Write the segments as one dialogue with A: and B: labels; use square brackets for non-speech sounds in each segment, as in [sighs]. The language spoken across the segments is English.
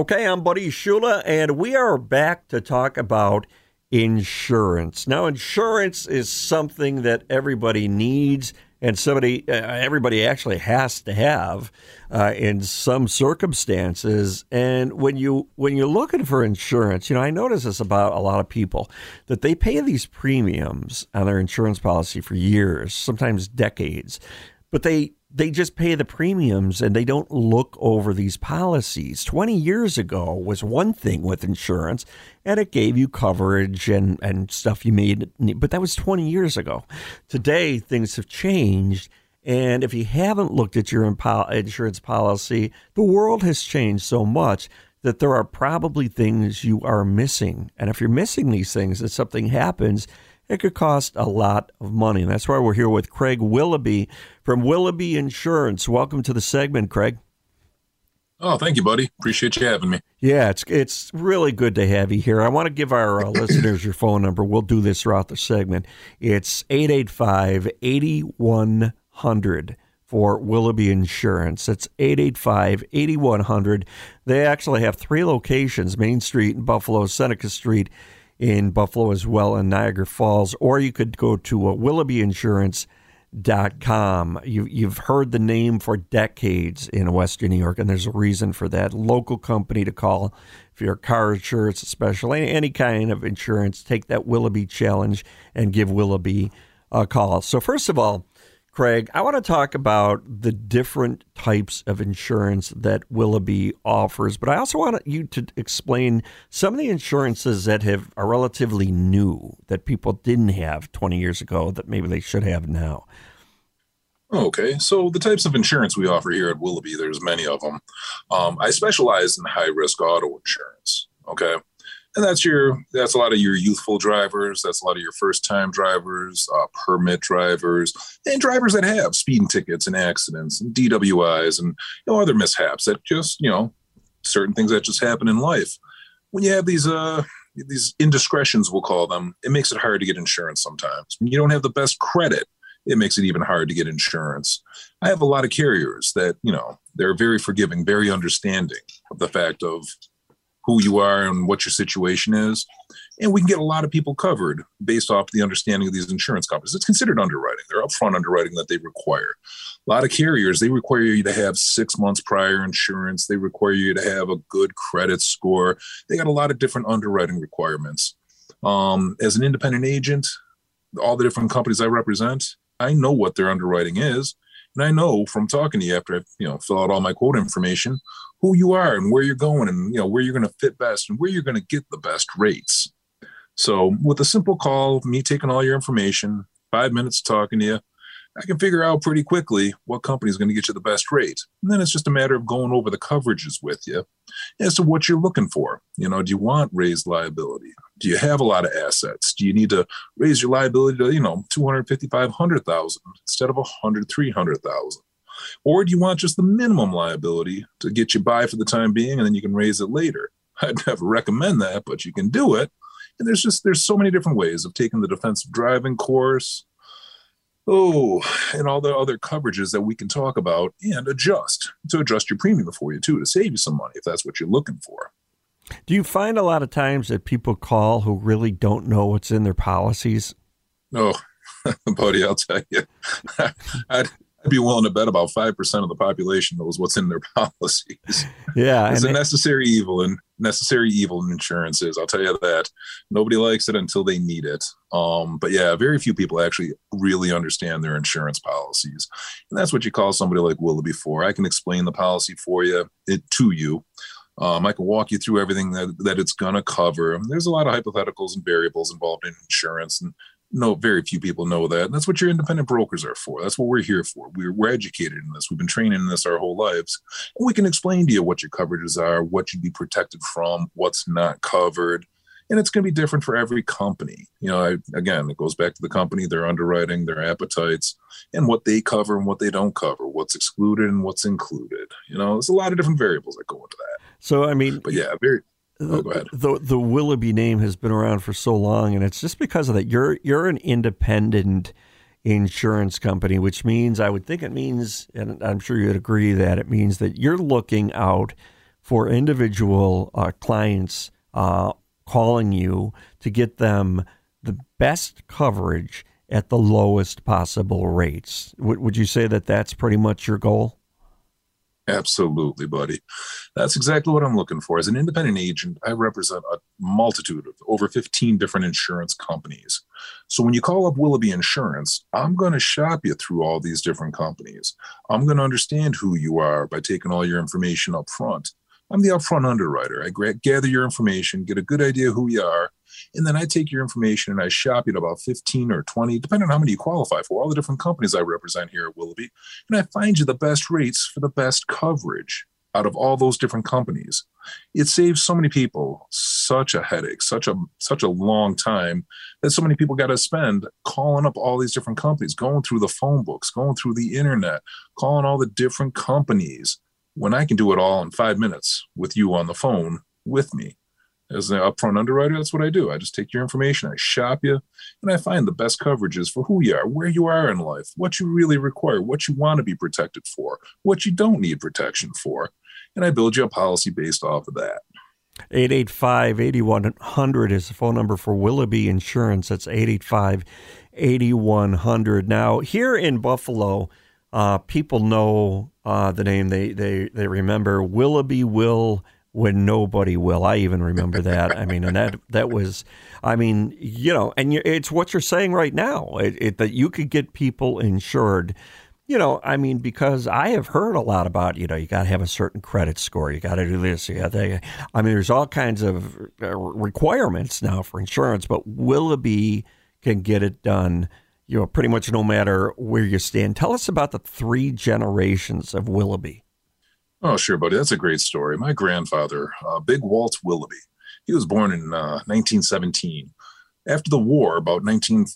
A: Okay, I'm Buddy Shula, and we are back to talk about insurance. Now, insurance is something that everybody needs and somebody uh, everybody actually has to have uh, in some circumstances and when you when you're looking for insurance you know i notice this about a lot of people that they pay these premiums on their insurance policy for years sometimes decades but they they just pay the premiums and they don't look over these policies. 20 years ago was one thing with insurance and it gave you coverage and, and stuff you made, but that was 20 years ago. Today, things have changed. And if you haven't looked at your insurance policy, the world has changed so much that there are probably things you are missing. And if you're missing these things and something happens, it could cost a lot of money. And that's why we're here with Craig Willoughby from Willoughby Insurance. Welcome to the segment, Craig.
B: Oh, thank you, buddy. Appreciate you having me.
A: Yeah, it's it's really good to have you here. I want to give our uh, [clears throat] listeners your phone number. We'll do this throughout the segment. It's 885-8100 for Willoughby Insurance. It's 885-8100. They actually have three locations, Main Street in Buffalo, Seneca Street in Buffalo as well, and Niagara Falls. Or you could go to uh, Willoughby Insurance Dot com. You, you've heard the name for decades in Western New York, and there's a reason for that. Local company to call if your car insurance, especially any kind of insurance. Take that Willoughby challenge and give Willoughby a call. So, first of all, Craig, I want to talk about the different types of insurance that Willoughby offers, but I also want you to explain some of the insurances that have are relatively new that people didn't have 20 years ago that maybe they should have now.
B: Okay, so the types of insurance we offer here at Willoughby, there's many of them. Um, I specialize in high risk auto insurance. Okay, and that's your that's a lot of your youthful drivers that's a lot of your first time drivers uh, permit drivers and drivers that have speeding tickets and accidents and dwis and you know other mishaps that just you know certain things that just happen in life. When you have these uh these indiscretions we'll call them it makes it hard to get insurance sometimes. When you don't have the best credit it makes it even hard to get insurance. I have a lot of carriers that you know they're very forgiving very understanding of the fact of who you are and what your situation is. And we can get a lot of people covered based off the understanding of these insurance companies. It's considered underwriting. They're upfront underwriting that they require. A lot of carriers, they require you to have six months prior insurance. They require you to have a good credit score. They got a lot of different underwriting requirements. Um, as an independent agent, all the different companies I represent, I know what their underwriting is. And I know from talking to you after I, you know, fill out all my quote information, who you are and where you're going and you know where you're going to fit best and where you're going to get the best rates. So with a simple call, me taking all your information, five minutes talking to you, I can figure out pretty quickly what company is going to get you the best rate. And then it's just a matter of going over the coverages with you as to what you're looking for. You know, do you want raised liability? Do you have a lot of assets? Do you need to raise your liability to, you know, 250, 500,000 instead of 100, 300,000? Or do you want just the minimum liability to get you by for the time being and then you can raise it later? [laughs] I'd never recommend that, but you can do it. And there's just there's so many different ways of taking the defensive driving course. Oh, and all the other coverages that we can talk about and adjust to adjust your premium for you too to save you some money if that's what you're looking for.
A: Do you find a lot of times that people call who really don't know what's in their policies?
B: Oh, [laughs] buddy, I'll tell you. [laughs] I, I'd be willing to bet about 5% of the population knows what's in their [laughs] policies.
A: Yeah.
B: It's a
A: it-
B: necessary evil and necessary evil in insurance is. I'll tell you that. Nobody likes it until they need it. Um, but yeah, very few people actually really understand their insurance policies. And that's what you call somebody like Willoughby for. I can explain the policy for you, it to you. Um, I can walk you through everything that, that it's going to cover. There's a lot of hypotheticals and variables involved in insurance, and no, very few people know that. And that's what your independent brokers are for. That's what we're here for. We're, we're educated in this. We've been training in this our whole lives. And we can explain to you what your coverages are, what you'd be protected from, what's not covered. And it's going to be different for every company. You know, I, again, it goes back to the company, their underwriting, their appetites, and what they cover and what they don't cover, what's excluded and what's included. You know, there's a lot of different variables that go into that.
A: So, I mean,
B: But yeah, very. Oh, go
A: the the Willoughby name has been around for so long, and it's just because of that. You're you're an independent insurance company, which means I would think it means, and I'm sure you'd agree that it means that you're looking out for individual uh, clients uh, calling you to get them the best coverage at the lowest possible rates. Would, would you say that that's pretty much your goal?
B: Absolutely, buddy. That's exactly what I'm looking for. As an independent agent, I represent a multitude of over 15 different insurance companies. So when you call up Willoughby Insurance, I'm going to shop you through all these different companies. I'm going to understand who you are by taking all your information up front. I'm the upfront underwriter. I gather your information, get a good idea who you are, and then I take your information and I shop you to about 15 or 20, depending on how many you qualify for, all the different companies I represent here at Willoughby. And I find you the best rates for the best coverage out of all those different companies. It saves so many people such a headache, such a such a long time that so many people got to spend calling up all these different companies, going through the phone books, going through the internet, calling all the different companies when I can do it all in five minutes with you on the phone with me. As an upfront underwriter, that's what I do. I just take your information, I shop you, and I find the best coverages for who you are, where you are in life, what you really require, what you want to be protected for, what you don't need protection for. And I build you a policy based off of that.
A: 885 8100 is the phone number for Willoughby Insurance. That's 885 8100. Now, here in Buffalo, uh, people know uh, the name. They, they, they remember Willoughby Will when nobody will. I even remember that. I mean, and that that was, I mean, you know, and you, it's what you're saying right now it, it, that you could get people insured. You know, I mean, because I have heard a lot about, you know, you got to have a certain credit score, you got to do this, you got to. I mean, there's all kinds of uh, requirements now for insurance, but Willoughby can get it done. You know, pretty much no matter where you stand. Tell us about the three generations of Willoughby.
B: Oh, sure, buddy. That's a great story. My grandfather, uh, Big Walt Willoughby, he was born in uh, 1917. After the war, about 19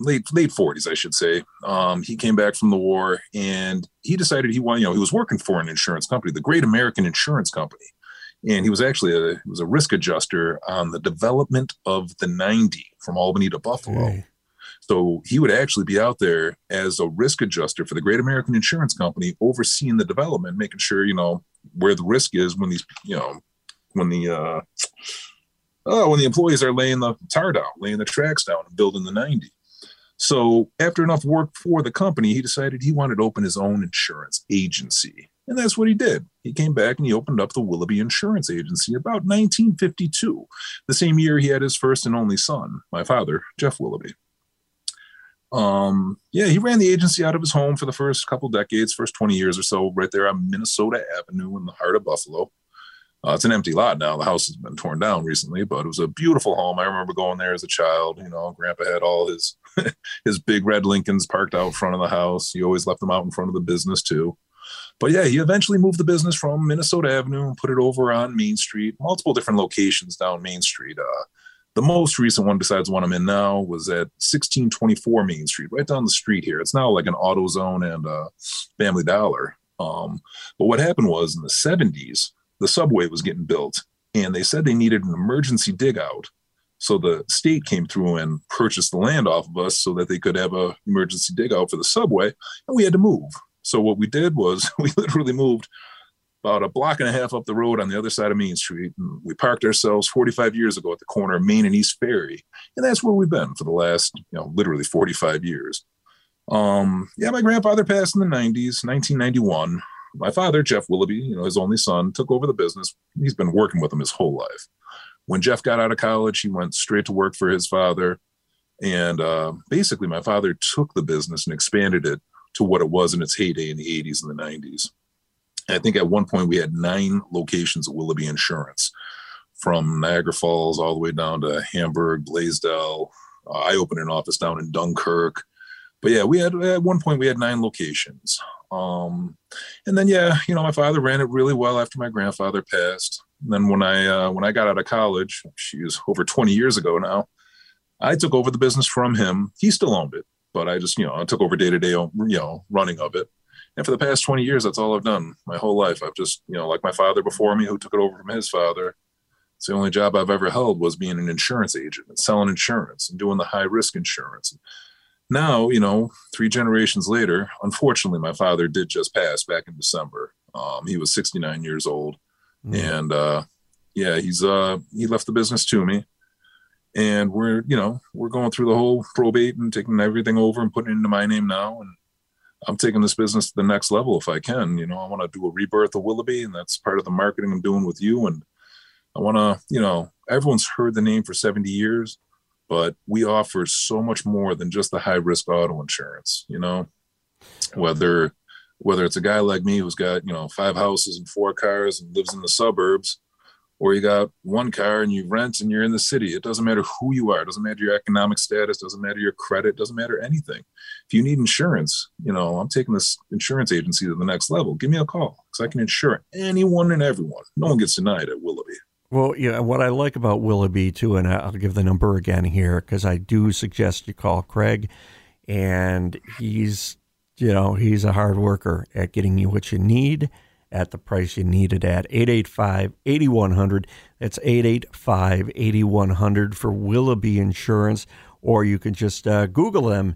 B: late late 40s, I should say, um, he came back from the war and he decided he wanted. You know, he was working for an insurance company, the Great American Insurance Company, and he was actually a was a risk adjuster on the development of the 90 from Albany to Buffalo.
A: Okay.
B: So he would actually be out there as a risk adjuster for the Great American Insurance Company, overseeing the development, making sure you know where the risk is when these you know when the uh, oh, when the employees are laying the tar down, laying the tracks down, and building the ninety. So after enough work for the company, he decided he wanted to open his own insurance agency. And that's what he did. He came back and he opened up the Willoughby Insurance Agency about 1952, the same year he had his first and only son, my father, Jeff Willoughby. Um, yeah, he ran the agency out of his home for the first couple decades, first 20 years or so, right there on Minnesota Avenue in the heart of Buffalo. Uh, it's an empty lot now. The house has been torn down recently, but it was a beautiful home. I remember going there as a child. You know, Grandpa had all his [laughs] his big red Lincolns parked out front of the house. He always left them out in front of the business too. But yeah, he eventually moved the business from Minnesota Avenue and put it over on Main Street, multiple different locations down Main Street. Uh, the most recent one, besides one I'm in now, was at 1624 Main Street, right down the street here. It's now like an AutoZone and a Family Dollar. Um, but what happened was in the 70s, the subway was getting built, and they said they needed an emergency dig out. So the state came through and purchased the land off of us so that they could have a emergency dig out for the subway, and we had to move. So what we did was [laughs] we literally moved about a block and a half up the road on the other side of Main Street. And we parked ourselves 45 years ago at the corner of Main and East Ferry. And that's where we've been for the last, you know, literally 45 years. Um, yeah, my grandfather passed in the 90s, 1991. My father, Jeff Willoughby, you know, his only son, took over the business. He's been working with him his whole life. When Jeff got out of college, he went straight to work for his father. And uh, basically, my father took the business and expanded it to what it was in its heyday in the 80s and the 90s. I think at one point we had nine locations of Willoughby Insurance, from Niagara Falls all the way down to Hamburg, Blasdell. Uh, I opened an office down in Dunkirk. But yeah, we had at one point we had nine locations. Um, and then yeah, you know, my father ran it really well after my grandfather passed. And then when I uh, when I got out of college, she was over 20 years ago now, I took over the business from him. He still owned it, but I just you know I took over day to day you know running of it. And for the past 20 years, that's all I've done my whole life. I've just you know like my father before me who took it over from his father. It's the only job I've ever held was being an insurance agent and selling insurance and doing the high risk insurance. Now, you know, three generations later, unfortunately, my father did just pass back in December. Um, he was 69 years old, mm. and uh, yeah, he's uh, he left the business to me, and we're you know we're going through the whole probate and taking everything over and putting it into my name now, and I'm taking this business to the next level if I can. You know, I want to do a rebirth of Willoughby, and that's part of the marketing I'm doing with you, and I want to, you know, everyone's heard the name for 70 years, but we offer so much more than just the high risk auto insurance, you know, whether whether it's a guy like me who's got, you know, five houses and four cars and lives in the suburbs, or you got one car and you rent and you're in the city. It doesn't matter who you are. It doesn't matter your economic status. Doesn't matter your credit. Doesn't matter anything. If you need insurance, you know, I'm taking this insurance agency to the next level. Give me a call because I can insure anyone and everyone. No one gets denied at Willoughby.
A: Well, yeah, what I like about Willoughby too, and I'll give the number again here because I do suggest you call Craig, and he's, you know, he's a hard worker at getting you what you need at the price you need it at 885-8100 that's 885-8100 for willoughby insurance or you can just uh, google them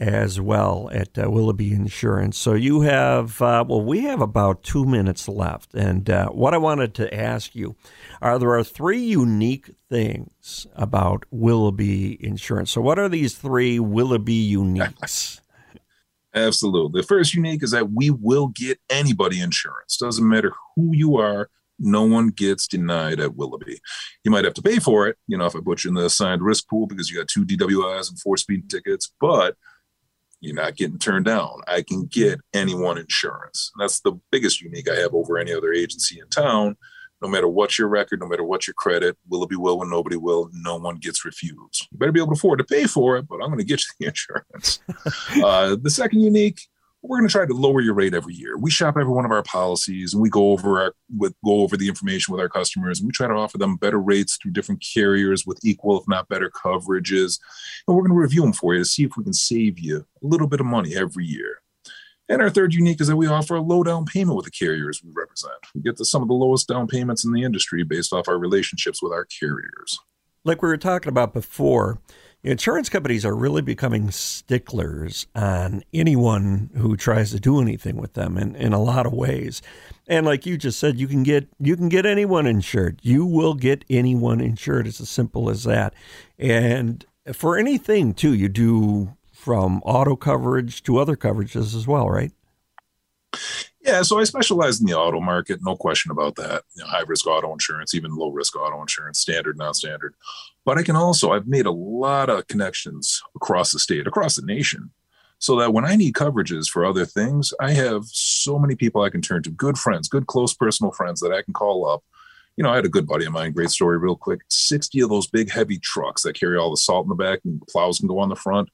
A: as well at uh, Willoughby Insurance. So you have, uh, well, we have about two minutes left. And uh, what I wanted to ask you are there are three unique things about Willoughby Insurance. So what are these three Willoughby uniques?
B: Absolutely. The first unique is that we will get anybody insurance. Doesn't matter who you are. No one gets denied at Willoughby. You might have to pay for it, you know, if I put you in the assigned risk pool because you got two DWIs and four speed tickets, but you're not getting turned down. I can get anyone insurance. That's the biggest unique I have over any other agency in town. No matter what your record, no matter what your credit, Willoughby will when nobody will, no one gets refused. You better be able to afford to pay for it, but I'm going to get you the [laughs] insurance. [laughs] uh, the second unique we're going to try to lower your rate every year. We shop every one of our policies and we go over our with go over the information with our customers and we try to offer them better rates through different carriers with equal if not better coverages. And we're going to review them for you to see if we can save you a little bit of money every year. And our third unique is that we offer a low down payment with the carriers we represent. We get to some of the lowest down payments in the industry based off our relationships with our carriers.
A: Like we were talking about before, Insurance companies are really becoming sticklers on anyone who tries to do anything with them in, in a lot of ways. And like you just said, you can get you can get anyone insured. You will get anyone insured. It's as simple as that. And for anything too, you do from auto coverage to other coverages as well, right?
B: Yeah, so I specialize in the auto market, no question about that. You know, high risk auto insurance, even low risk auto insurance, standard, non standard. But I can also, I've made a lot of connections across the state, across the nation, so that when I need coverages for other things, I have so many people I can turn to, good friends, good close personal friends that I can call up. You know, I had a good buddy of mine, great story, real quick 60 of those big heavy trucks that carry all the salt in the back and plows can go on the front.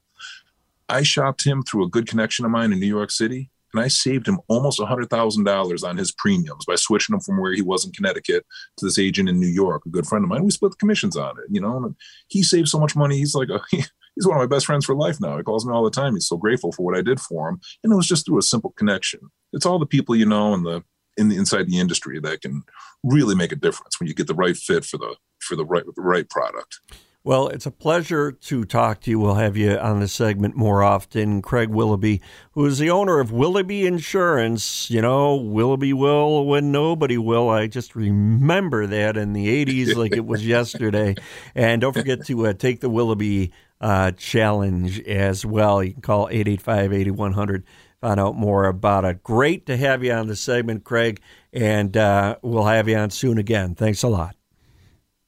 B: I shopped him through a good connection of mine in New York City and I saved him almost $100,000 on his premiums by switching him from where he was in Connecticut to this agent in New York, a good friend of mine. We split the commissions on it, you know, and he saved so much money. He's like, a, [laughs] he's one of my best friends for life now. He calls me all the time. He's so grateful for what I did for him. And it was just through a simple connection. It's all the people you know and the, in the inside the industry that can really make a difference when you get the right fit for the, for the right, the right product.
A: Well, it's a pleasure to talk to you. We'll have you on the segment more often. Craig Willoughby, who is the owner of Willoughby Insurance. You know, Willoughby will when nobody will. I just remember that in the 80s like it was yesterday. [laughs] And don't forget to uh, take the Willoughby uh, challenge as well. You can call 885 8100 find out more about it. Great to have you on the segment, Craig, and uh, we'll have you on soon again. Thanks a lot.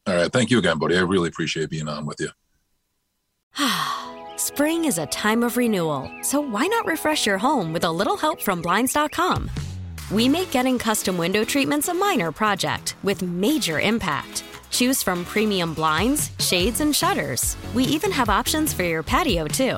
B: All right. Thank you again, buddy. I really appreciate being on with you. [sighs]
C: Spring is a time of renewal, so why not refresh your home with a little help from Blinds.com? We make getting custom window treatments a minor project with major impact. Choose from premium blinds, shades, and shutters. We even have options for your patio, too.